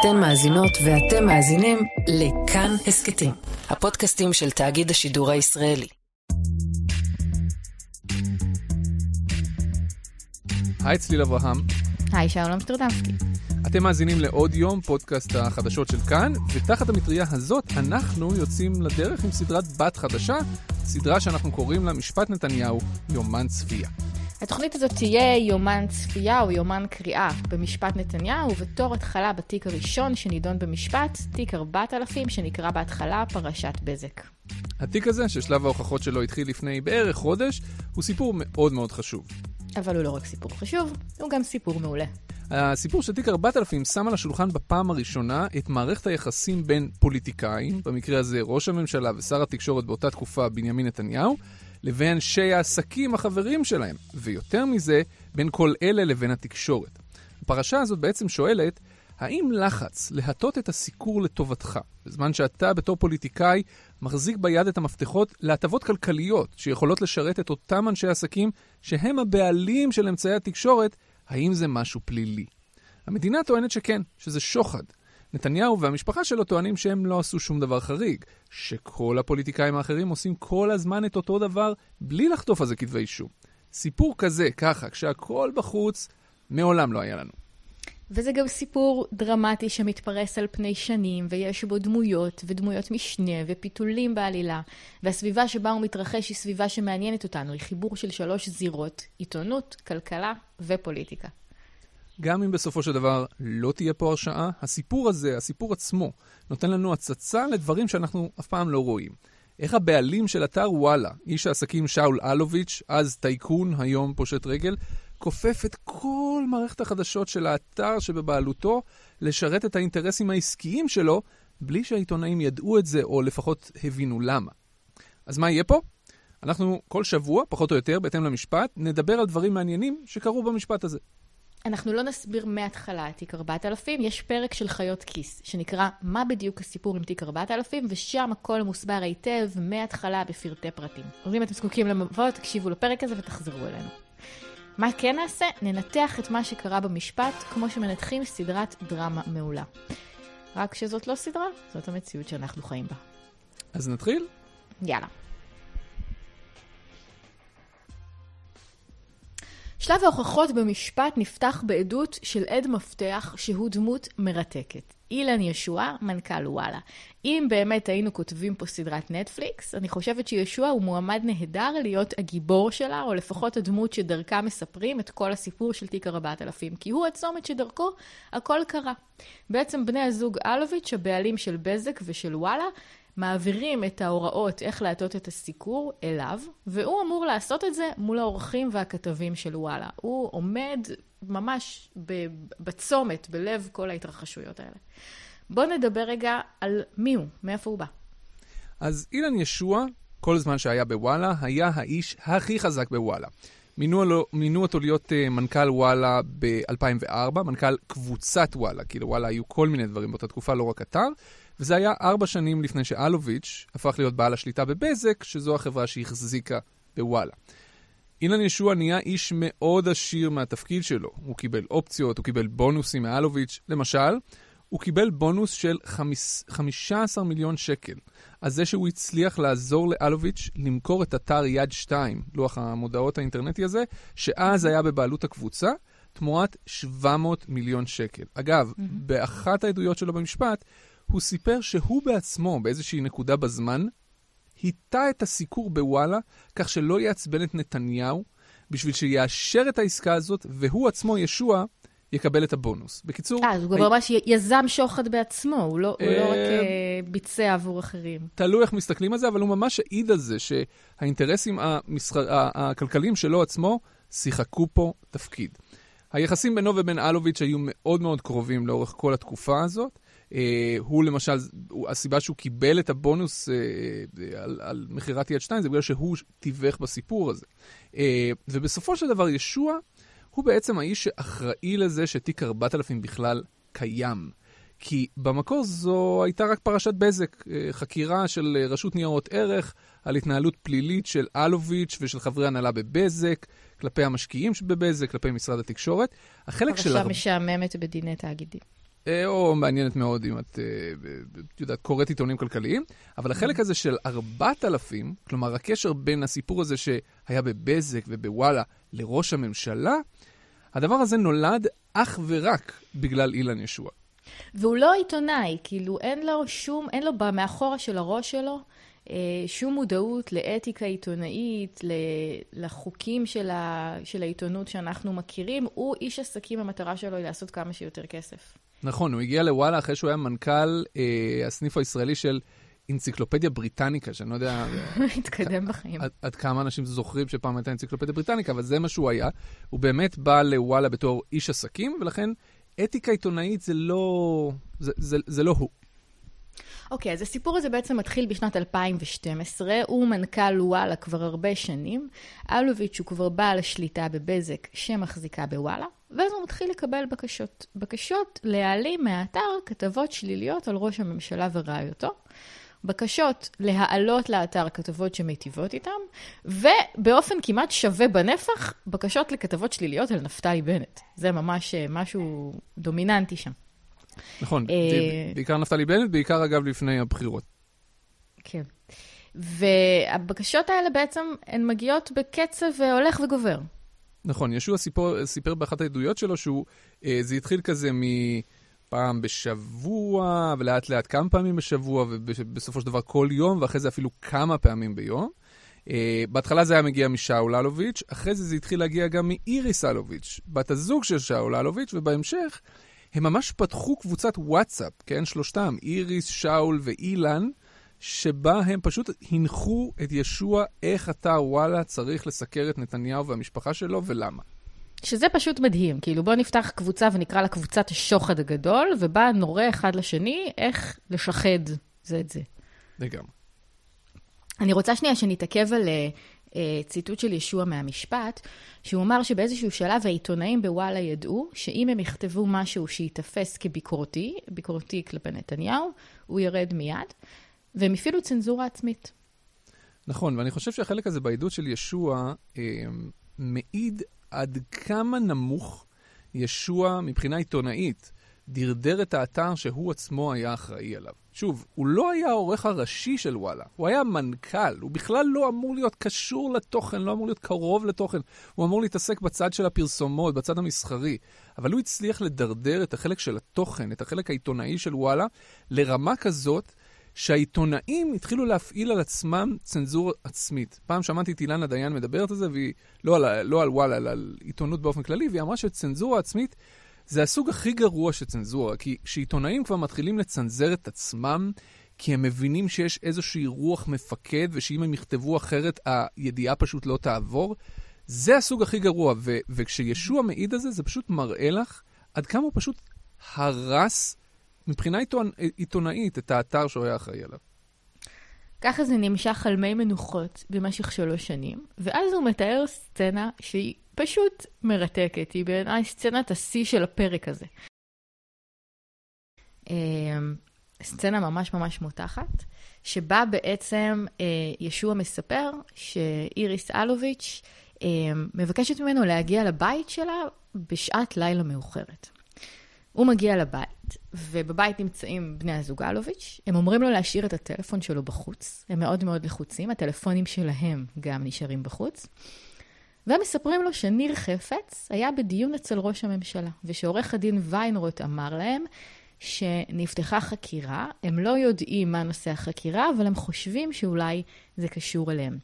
אתן מאזינות ואתם מאזינים לכאן הסכתים, הפודקאסטים של תאגיד השידור הישראלי. היי צליל אברהם. היי שאול אמסטרדמסקי. אתם מאזינים לעוד יום, פודקאסט החדשות של כאן, ותחת המטריה הזאת אנחנו יוצאים לדרך עם סדרת בת חדשה, סדרה שאנחנו קוראים לה משפט נתניהו, יומן צפייה. התוכנית הזאת תהיה יומן צפייה או יומן קריאה במשפט נתניהו, ובתור התחלה בתיק הראשון שנידון במשפט, תיק 4000 שנקרא בהתחלה פרשת בזק. התיק הזה, ששלב ההוכחות שלו התחיל לפני בערך חודש, הוא סיפור מאוד מאוד חשוב. אבל הוא לא רק סיפור חשוב, הוא גם סיפור מעולה. הסיפור של תיק 4000 שם על השולחן בפעם הראשונה את מערכת היחסים בין פוליטיקאים, במקרה הזה ראש הממשלה ושר התקשורת באותה תקופה בנימין נתניהו, לבין אנשי העסקים החברים שלהם, ויותר מזה, בין כל אלה לבין התקשורת. הפרשה הזאת בעצם שואלת, האם לחץ להטות את הסיקור לטובתך, בזמן שאתה בתור פוליטיקאי מחזיק ביד את המפתחות להטבות כלכליות שיכולות לשרת את אותם אנשי עסקים שהם הבעלים של אמצעי התקשורת, האם זה משהו פלילי? המדינה טוענת שכן, שזה שוחד. נתניהו והמשפחה שלו טוענים שהם לא עשו שום דבר חריג, שכל הפוליטיקאים האחרים עושים כל הזמן את אותו דבר בלי לחטוף על זה כתבי אישום. סיפור כזה, ככה, כשהכול בחוץ, מעולם לא היה לנו. וזה גם סיפור דרמטי שמתפרס על פני שנים, ויש בו דמויות, ודמויות משנה, ופיתולים בעלילה. והסביבה שבה הוא מתרחש היא סביבה שמעניינת אותנו, היא חיבור של שלוש זירות, עיתונות, כלכלה ופוליטיקה. גם אם בסופו של דבר לא תהיה פה הרשעה, הסיפור הזה, הסיפור עצמו, נותן לנו הצצה לדברים שאנחנו אף פעם לא רואים. איך הבעלים של אתר וואלה, איש העסקים שאול אלוביץ', אז טייקון, היום פושט רגל, כופף את כל מערכת החדשות של האתר שבבעלותו לשרת את האינטרסים העסקיים שלו, בלי שהעיתונאים ידעו את זה, או לפחות הבינו למה. אז מה יהיה פה? אנחנו כל שבוע, פחות או יותר, בהתאם למשפט, נדבר על דברים מעניינים שקרו במשפט הזה. אנחנו לא נסביר מההתחלה את תיק 4000, יש פרק של חיות כיס, שנקרא מה בדיוק הסיפור עם תיק 4000, ושם הכל מוסבר היטב מההתחלה בפרטי פרטים. אז אם אתם זקוקים למבוא, תקשיבו לפרק הזה ותחזרו אלינו. מה כן נעשה? ננתח את מה שקרה במשפט, כמו שמנתחים סדרת דרמה מעולה. רק שזאת לא סדרה, זאת המציאות שאנחנו חיים בה. אז נתחיל? יאללה. שלב ההוכחות במשפט נפתח בעדות של עד מפתח שהוא דמות מרתקת. אילן ישוע, מנכ"ל וואלה. אם באמת היינו כותבים פה סדרת נטפליקס, אני חושבת שישוע הוא מועמד נהדר להיות הגיבור שלה, או לפחות הדמות שדרכה מספרים את כל הסיפור של תיק 4000, כי הוא הצומת שדרכו הכל קרה. בעצם בני הזוג אלוביץ', הבעלים של בזק ושל וואלה, מעבירים את ההוראות איך להטות את הסיקור אליו, והוא אמור לעשות את זה מול האורחים והכתבים של וואלה. הוא עומד ממש בצומת, בלב כל ההתרחשויות האלה. בואו נדבר רגע על מי הוא, מאיפה הוא בא. אז אילן ישוע, כל זמן שהיה בוואלה, היה האיש הכי חזק בוואלה. מינו, מינו אותו להיות uh, מנכ"ל וואלה ב-2004, מנכ"ל קבוצת וואלה, כי לוואלה היו כל מיני דברים באותה תקופה, לא רק אתר. וזה היה ארבע שנים לפני שאלוביץ' הפך להיות בעל השליטה בבזק, שזו החברה שהחזיקה בוואלה. אילן ישוע נהיה איש מאוד עשיר מהתפקיד שלו. הוא קיבל אופציות, הוא קיבל בונוסים מאלוביץ'. למשל, הוא קיבל בונוס של חמיס, 15 מיליון שקל. על זה שהוא הצליח לעזור לאלוביץ' למכור את אתר יד 2, לוח המודעות האינטרנטי הזה, שאז היה בבעלות הקבוצה, תמורת 700 מיליון שקל. אגב, mm-hmm. באחת העדויות שלו במשפט, הוא סיפר שהוא בעצמו, באיזושהי נקודה בזמן, היטה את הסיקור בוואלה, כך שלא יעצבן את נתניהו, בשביל שיאשר את העסקה הזאת, והוא עצמו, ישוע, יקבל את הבונוס. בקיצור... אה, אז הוא גם ממש יזם שוחד בעצמו, הוא לא, הוא לא רק אה, אה, ביצע עבור אחרים. תלוי איך מסתכלים על זה, אבל הוא ממש העיד על זה שהאינטרסים. הכלכליים שלו עצמו שיחקו פה תפקיד. היחסים בינו ובין אלוביץ' היו מאוד מאוד קרובים לאורך כל התקופה הזאת. אה, הוא למשל, הסיבה שהוא קיבל את הבונוס אה, על, על מכירת יד 2 זה בגלל שהוא תיווך בסיפור הזה. אה, ובסופו של דבר ישוע הוא בעצם האיש שאחראי לזה שתיק 4000 בכלל קיים. כי במקור זו הייתה רק פרשת בזק, חקירה של רשות ניירות ערך על התנהלות פלילית של אלוביץ' ושל חברי הנהלה בבזק, כלפי המשקיעים בבזק, כלפי משרד התקשורת. החלק של... פרשה משעממת בדיני תאגידים. אה, או מעניינת מאוד אם את, אה, את יודעת, קוראת עיתונים כלכליים, אבל החלק הזה של 4,000, כלומר הקשר בין הסיפור הזה שהיה בבזק ובוואלה לראש הממשלה, הדבר הזה נולד אך ורק בגלל אילן ישוע. והוא לא עיתונאי, כאילו אין לו שום, אין לו מאחורה של הראש שלו אה, שום מודעות לאתיקה עיתונאית, לחוקים של, ה, של העיתונות שאנחנו מכירים. הוא איש עסקים, המטרה שלו היא לעשות כמה שיותר כסף. נכון, הוא הגיע לוואלה אחרי שהוא היה מנכ"ל אה, הסניף הישראלי של אנציקלופדיה בריטניקה, שאני לא יודע... התקדם בחיים. עד, עד כמה אנשים זוכרים שפעם הייתה אנציקלופדיה בריטניקה, אבל זה מה שהוא היה. הוא באמת בא לוואלה בתור איש עסקים, ולכן אתיקה עיתונאית זה לא, זה, זה, זה לא הוא. אוקיי, okay, אז הסיפור הזה בעצם מתחיל בשנת 2012. הוא מנכ"ל וואלה כבר הרבה שנים. אלוביץ' הוא כבר בעל השליטה בבזק שמחזיקה בוואלה, ואז הוא מתחיל לקבל בקשות. בקשות להעלים מהאתר כתבות שליליות על ראש הממשלה ורעיותו. בקשות להעלות לאתר כתבות שמיטיבות איתם, ובאופן כמעט שווה בנפח, בקשות לכתבות שליליות על נפתלי בנט. זה ממש אה, משהו דומיננטי שם. נכון, אה, בעיקר נפתלי בנט, בעיקר אגב לפני הבחירות. כן. והבקשות האלה בעצם, הן מגיעות בקצב הולך וגובר. נכון, ישוע סיפור, סיפר באחת העדויות שלו שהוא, אה, זה התחיל כזה מפעם בשבוע, ולאט לאט כמה פעמים בשבוע, ובסופו של דבר כל יום, ואחרי זה אפילו כמה פעמים ביום. Uh, בהתחלה זה היה מגיע משאול אלוביץ', אחרי זה זה התחיל להגיע גם מאיריס אלוביץ', בת הזוג של שאול אלוביץ', ובהמשך הם ממש פתחו קבוצת וואטסאפ, כן? שלושתם, איריס, שאול ואילן, שבה הם פשוט הנחו את ישוע איך אתר וואלה צריך לסקר את נתניהו והמשפחה שלו ולמה. שזה פשוט מדהים, כאילו בואו נפתח קבוצה ונקרא לה קבוצת השוחד הגדול, ובה נורה אחד לשני איך לשחד זה את זה. לגמרי. אני רוצה שנייה שנתעכב על אה, ציטוט של ישוע מהמשפט, שהוא אמר שבאיזשהו שלב העיתונאים בוואלה ידעו שאם הם יכתבו משהו שייתפס כביקורתי, ביקורתי כלפי נתניהו, הוא ירד מיד, והם הפעילו צנזורה עצמית. נכון, ואני חושב שהחלק הזה בעדות של ישוע אה, מעיד עד כמה נמוך ישוע מבחינה עיתונאית דרדר את האתר שהוא עצמו היה אחראי עליו. שוב, הוא לא היה העורך הראשי של וואלה, הוא היה מנכ"ל, הוא בכלל לא אמור להיות קשור לתוכן, לא אמור להיות קרוב לתוכן, הוא אמור להתעסק בצד של הפרסומות, בצד המסחרי. אבל הוא הצליח לדרדר את החלק של התוכן, את החלק העיתונאי של וואלה, לרמה כזאת שהעיתונאים התחילו להפעיל על עצמם צנזורה עצמית. פעם שמעתי את אילנה דיין מדברת על זה, והיא לא על, לא על וואלה, אלא על עיתונות באופן כללי, והיא אמרה שצנזורה עצמית זה הסוג הכי גרוע של צנזורה, כי כשעיתונאים כבר מתחילים לצנזר את עצמם, כי הם מבינים שיש איזושהי רוח מפקד, ושאם הם יכתבו אחרת, הידיעה פשוט לא תעבור, זה הסוג הכי גרוע. ו- וכשישוע מעיד על זה, זה פשוט מראה לך עד כמה הוא פשוט הרס מבחינה עיתונא, עיתונאית את האתר שהוא היה אחראי עליו. ככה זה נמשך על מי מנוחות במשך שלוש שנים, ואז הוא מתאר סצנה שהיא פשוט מרתקת, היא בעיניי סצנת השיא של הפרק הזה. אמ, סצנה ממש ממש מותחת, שבה בעצם אה, ישוע מספר שאיריס אלוביץ' אמ, מבקשת ממנו להגיע לבית שלה בשעת לילה מאוחרת. הוא מגיע לבית, ובבית נמצאים בני הזוג אלוביץ', הם אומרים לו להשאיר את הטלפון שלו בחוץ, הם מאוד מאוד לחוצים, הטלפונים שלהם גם נשארים בחוץ. והם מספרים לו שניר חפץ היה בדיון אצל ראש הממשלה, ושעורך הדין ויינרוט אמר להם שנפתחה חקירה, הם לא יודעים מה נושא החקירה, אבל הם חושבים שאולי זה קשור אליהם.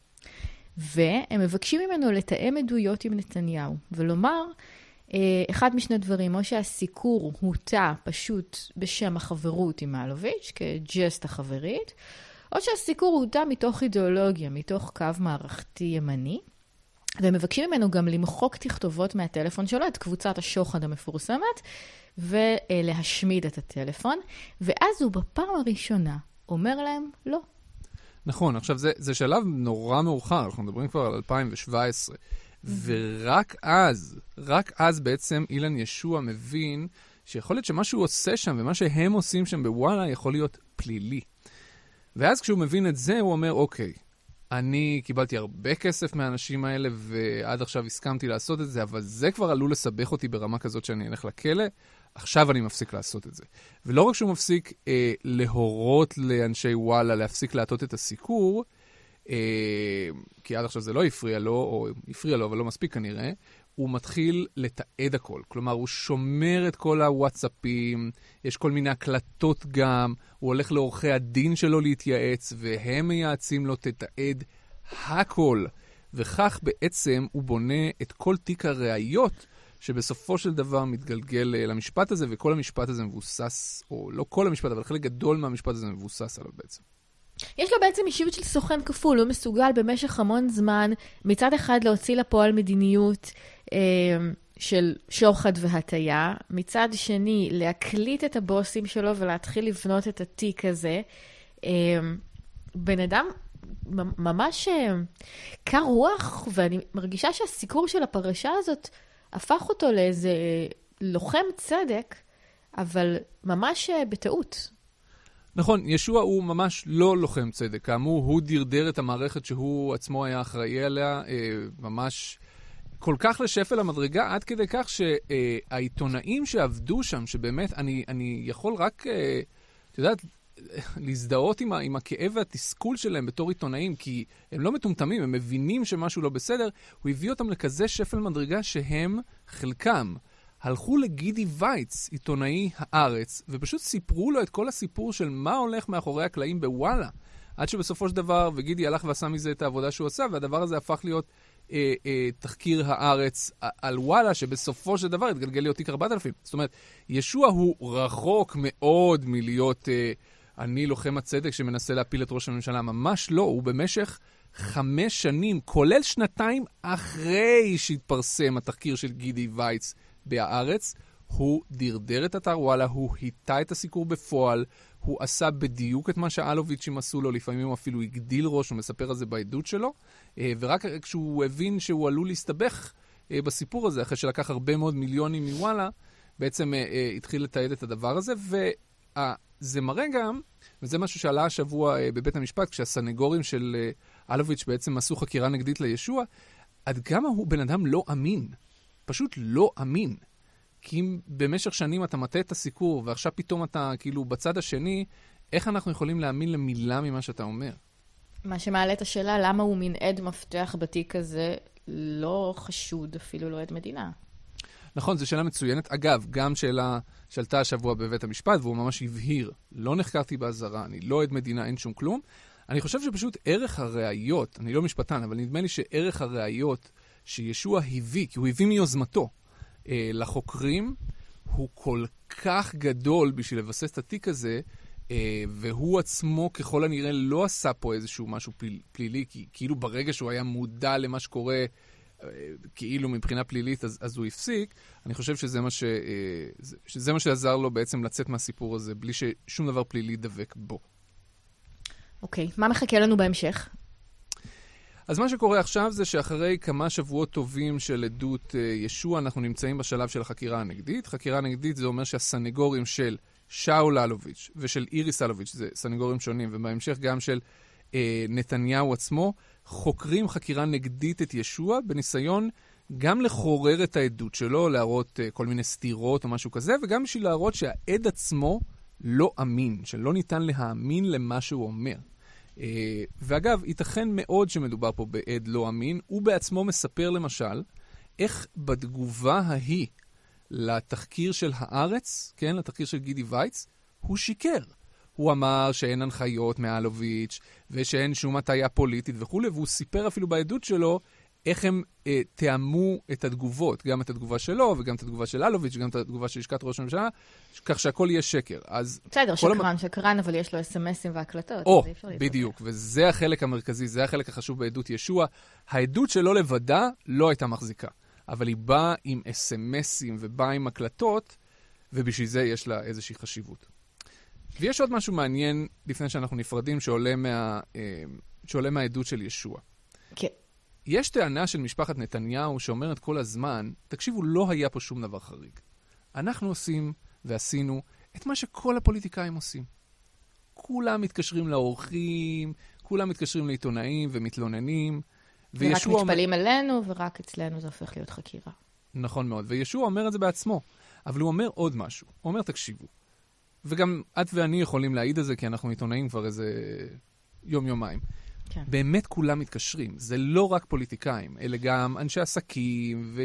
והם מבקשים ממנו לתאם עדויות עם נתניהו, ולומר אחד משני דברים, או שהסיקור הוטה פשוט בשם החברות עם אלוביץ', כג'סט החברית, או שהסיקור הוטה מתוך אידיאולוגיה, מתוך קו מערכתי ימני. והם מבקשים ממנו גם למחוק תכתובות מהטלפון שלו, את קבוצת השוחד המפורסמת, ולהשמיד את הטלפון, ואז הוא בפעם הראשונה אומר להם לא. נכון, עכשיו זה, זה שלב נורא מאוחר, אנחנו מדברים כבר על 2017, ורק אז, רק אז בעצם אילן ישוע מבין שיכול להיות שמה שהוא עושה שם ומה שהם עושים שם בוואלה יכול להיות פלילי. ואז כשהוא מבין את זה, הוא אומר, אוקיי, אני קיבלתי הרבה כסף מהאנשים האלה, ועד עכשיו הסכמתי לעשות את זה, אבל זה כבר עלול לסבך אותי ברמה כזאת שאני אלך לכלא, עכשיו אני מפסיק לעשות את זה. ולא רק שהוא מפסיק אה, להורות לאנשי וואלה להפסיק להטות את הסיקור, כי עד עכשיו זה לא הפריע לו, או הפריע לו, אבל לא מספיק כנראה, הוא מתחיל לתעד הכל. כלומר, הוא שומר את כל הוואטסאפים, יש כל מיני הקלטות גם, הוא הולך לעורכי הדין שלו להתייעץ, והם מייעצים לו, תתעד הכל. וכך בעצם הוא בונה את כל תיק הראיות שבסופו של דבר מתגלגל אה, למשפט הזה, וכל המשפט הזה מבוסס, או לא כל המשפט, אבל חלק גדול מהמשפט הזה מבוסס עליו בעצם. יש לו בעצם אישיות של סוכן כפול, הוא מסוגל במשך המון זמן מצד אחד להוציא לפועל מדיניות אה, של שוחד והטיה, מצד שני להקליט את הבוסים שלו ולהתחיל לבנות את התיק הזה. אה, בן אדם ממש אה, קר רוח, ואני מרגישה שהסיקור של הפרשה הזאת הפך אותו לאיזה לוחם צדק, אבל ממש אה, בטעות. נכון, ישוע הוא ממש לא לוחם צדק. כאמור, הוא דרדר את המערכת שהוא עצמו היה אחראי עליה, אה, ממש כל כך לשפל המדרגה, עד כדי כך שהעיתונאים שעבדו שם, שבאמת, אני, אני יכול רק, אה, את יודעת, להזדהות עם, ה, עם הכאב והתסכול שלהם בתור עיתונאים, כי הם לא מטומטמים, הם מבינים שמשהו לא בסדר, הוא הביא אותם לכזה שפל מדרגה שהם, חלקם, הלכו לגידי וייץ, עיתונאי הארץ, ופשוט סיפרו לו את כל הסיפור של מה הולך מאחורי הקלעים בוואלה. עד שבסופו של דבר, וגידי הלך ועשה מזה את העבודה שהוא עשה, והדבר הזה הפך להיות אה, אה, תחקיר הארץ על וואלה, שבסופו של דבר התגלגל להיות תיק 4000. זאת אומרת, ישוע הוא רחוק מאוד מלהיות... אה, אני לוחם הצדק שמנסה להפיל את ראש הממשלה. ממש לא, הוא במשך חמש שנים, כולל שנתיים אחרי שהתפרסם התחקיר של גידי וייץ בהארץ, הוא דרדר את אתר וואלה, הוא היטה את הסיקור בפועל, הוא עשה בדיוק את מה שאלוביצ'ים עשו לו, לפעמים הוא אפילו הגדיל ראש, הוא מספר על זה בעדות שלו, אה, ורק כשהוא הבין שהוא עלול להסתבך אה, בסיפור הזה, אחרי שלקח הרבה מאוד מיליונים מוואלה, בעצם אה, התחיל לתעד את הדבר הזה, זה מראה גם, וזה משהו שעלה השבוע בבית המשפט, כשהסנגורים של אלוביץ' בעצם עשו חקירה נגדית לישוע, עד כמה הוא בן אדם לא אמין. פשוט לא אמין. כי אם במשך שנים אתה מטה את הסיקור, ועכשיו פתאום אתה כאילו בצד השני, איך אנחנו יכולים להאמין למילה ממה שאתה אומר? מה שמעלה את השאלה, למה הוא מין עד מפתח בתיק הזה לא חשוד, אפילו לא עד מדינה? נכון, זו שאלה מצוינת. אגב, גם שאלה שעלתה השבוע בבית המשפט, והוא ממש הבהיר, לא נחקרתי באזהרה, אני לא עד מדינה, אין שום כלום. אני חושב שפשוט ערך הראיות, אני לא משפטן, אבל נדמה לי שערך הראיות שישוע הביא, כי הוא הביא מיוזמתו, אה, לחוקרים, הוא כל כך גדול בשביל לבסס את התיק הזה, אה, והוא עצמו ככל הנראה לא עשה פה איזשהו משהו פליל, פלילי, כי כאילו ברגע שהוא היה מודע למה שקורה כאילו מבחינה פלילית אז, אז הוא הפסיק, אני חושב שזה מה, ש, אה, שזה מה שעזר לו בעצם לצאת מהסיפור הזה, בלי ששום דבר פלילי דבק בו. אוקיי, okay. מה מחכה לנו בהמשך? אז מה שקורה עכשיו זה שאחרי כמה שבועות טובים של עדות uh, ישוע, אנחנו נמצאים בשלב של החקירה הנגדית. חקירה נגדית זה אומר שהסנגורים של שאול אלוביץ' ושל איריס אלוביץ', זה סנגורים שונים, ובהמשך גם של uh, נתניהו עצמו, חוקרים חקירה נגדית את ישוע בניסיון גם לחורר את העדות שלו, להראות uh, כל מיני סתירות או משהו כזה, וגם בשביל להראות שהעד עצמו לא אמין, שלא ניתן להאמין למה שהוא אומר. Uh, ואגב, ייתכן מאוד שמדובר פה בעד לא אמין. הוא בעצמו מספר למשל איך בתגובה ההיא לתחקיר של הארץ, כן, לתחקיר של גידי וייץ, הוא שיקר. הוא אמר שאין הנחיות מאלוביץ' ושאין שום הטיה פוליטית וכולי, והוא סיפר אפילו בעדות שלו איך הם אה, תאמו את התגובות, גם את התגובה שלו וגם את התגובה של אלוביץ' וגם את התגובה של לשכת ראש הממשלה, כך שהכל יהיה שקר. אז... בסדר, שקרן, המ... שקרן, אבל יש לו אס.אם.אסים והקלטות, או, בדיוק, וזה החלק המרכזי, זה החלק החשוב בעדות ישוע. העדות שלו לבדה לא הייתה מחזיקה, אבל היא באה עם אס.אם.אסים ובאה עם הקלטות, ובשביל זה יש לה איזושהי חשיבות. ויש עוד משהו מעניין לפני שאנחנו נפרדים, שעולה, מה, אה, שעולה מהעדות של ישוע. כן. יש טענה של משפחת נתניהו שאומרת כל הזמן, תקשיבו, לא היה פה שום דבר חריג. אנחנו עושים ועשינו את מה שכל הפוליטיקאים עושים. כולם מתקשרים לאורחים, כולם מתקשרים לעיתונאים ומתלוננים. ורק מתפלאים אומר... עלינו, ורק אצלנו זה הופך להיות חקירה. נכון מאוד, וישוע אומר את זה בעצמו. אבל הוא אומר עוד משהו. הוא אומר, תקשיבו. וגם את ואני יכולים להעיד על זה, כי אנחנו עיתונאים כבר איזה יום-יומיים. כן. באמת כולם מתקשרים. זה לא רק פוליטיקאים, אלה גם אנשי עסקים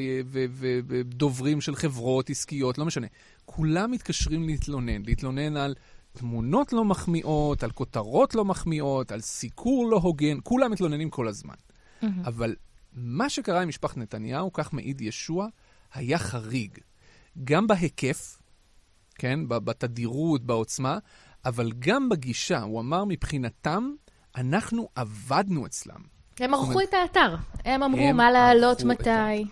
ודוברים של חברות עסקיות, לא משנה. כולם מתקשרים להתלונן, להתלונן על תמונות לא מחמיאות, על כותרות לא מחמיאות, על סיקור לא הוגן, כולם מתלוננים כל הזמן. אבל מה שקרה עם משפחת נתניהו, כך מעיד ישוע, היה חריג. גם בהיקף, כן, בתדירות, בעוצמה, אבל גם בגישה. הוא אמר, מבחינתם, אנחנו עבדנו אצלם. הם ערכו את האתר. הם אמרו הם מה לעלות מתי.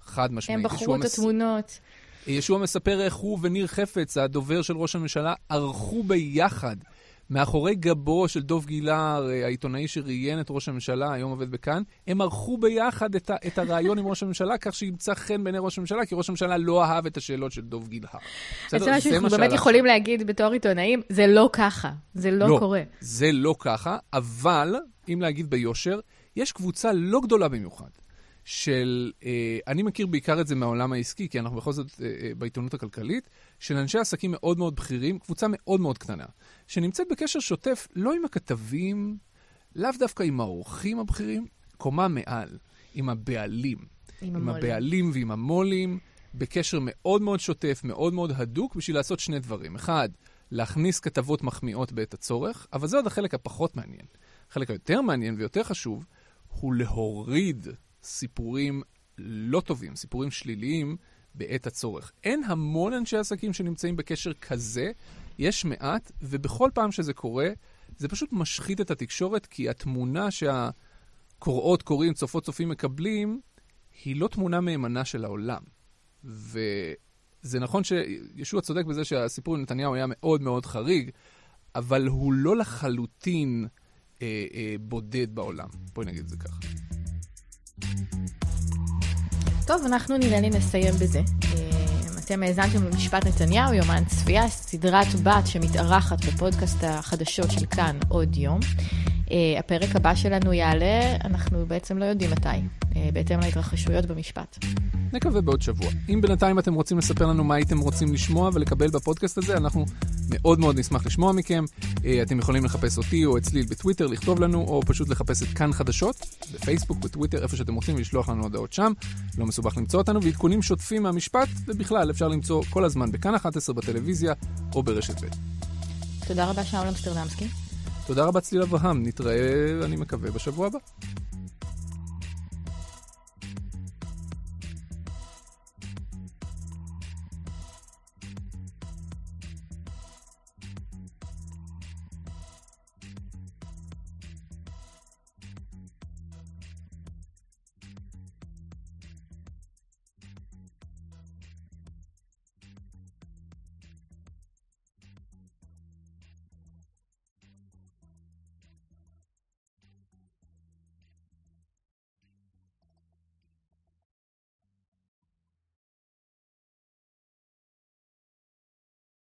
חד משמעית. הם בחרו את התמונות. ישוע מספר איך הוא וניר חפץ, הדובר של ראש הממשלה, ערכו ביחד, מאחורי גבו של דוב גילהר, אה, העיתונאי שראיין את ראש הממשלה, היום עובד בכאן, הם ערכו ביחד את, ה- את הרעיון עם ראש הממשלה, כך שימצא חן בעיני ראש הממשלה, כי ראש הממשלה לא אהב את השאלות של דוב גילהר. בסדר? זה מה שאנחנו באמת יכולים להגיד בתור עיתונאים, זה לא ככה. זה לא קורה. זה לא ככה, אבל, אם להגיד ביושר, יש קבוצה לא גדולה במיוחד. של, אה, אני מכיר בעיקר את זה מהעולם העסקי, כי אנחנו בכל זאת אה, אה, בעיתונות הכלכלית, של אנשי עסקים מאוד מאוד בכירים, קבוצה מאוד מאוד קטנה, שנמצאת בקשר שוטף לא עם הכתבים, לאו דווקא עם האורחים הבכירים, קומה מעל, עם הבעלים. עם עם המו"לים. הבעלים ועם המו"לים, בקשר מאוד מאוד שוטף, מאוד מאוד הדוק, בשביל לעשות שני דברים. אחד, להכניס כתבות מחמיאות בעת הצורך, אבל זה עוד החלק הפחות מעניין. החלק היותר מעניין ויותר חשוב, הוא להוריד סיפורים לא טובים, סיפורים שליליים, בעת הצורך. אין המון אנשי עסקים שנמצאים בקשר כזה, יש מעט, ובכל פעם שזה קורה, זה פשוט משחית את התקשורת, כי התמונה שהקוראות, קוראים, צופות, צופים מקבלים, היא לא תמונה מהימנה של העולם. וזה נכון שישוע צודק בזה שהסיפור עם נתניהו היה מאוד מאוד חריג, אבל הוא לא לחלוטין אה, אה, בודד בעולם. בואי נגיד את זה ככה. טוב, אנחנו נראה לי נסיים בזה. אה, אתם האזנתם למשפט נתניהו, יומן צפייה, סדרת בת שמתארחת בפודקאסט החדשות של כאן עוד יום. אה, הפרק הבא שלנו יעלה, אנחנו בעצם לא יודעים מתי, אה, בהתאם להתרחשויות במשפט. נקווה בעוד שבוע. אם בינתיים אתם רוצים לספר לנו מה הייתם רוצים לשמוע ולקבל בפודקאסט הזה, אנחנו מאוד מאוד נשמח לשמוע מכם. אה, אתם יכולים לחפש אותי או את צליל בטוויטר, לכתוב לנו, או פשוט לחפש את כאן חדשות, בפייסבוק, בטוויטר, איפה שאתם רוצים, ולשלוח לנו הודעות שם. לא מסובך למצוא אותנו, ועדכונים שוטפים מהמשפט, ובכלל אפשר למצוא כל הזמן בכאן 11 בטלוויזיה או ברשת ב'. תודה רבה, שאול אמסטרדמסקי. תודה רבה צליל אברהם, נתראה, אני מקווה, בשבוע הבא.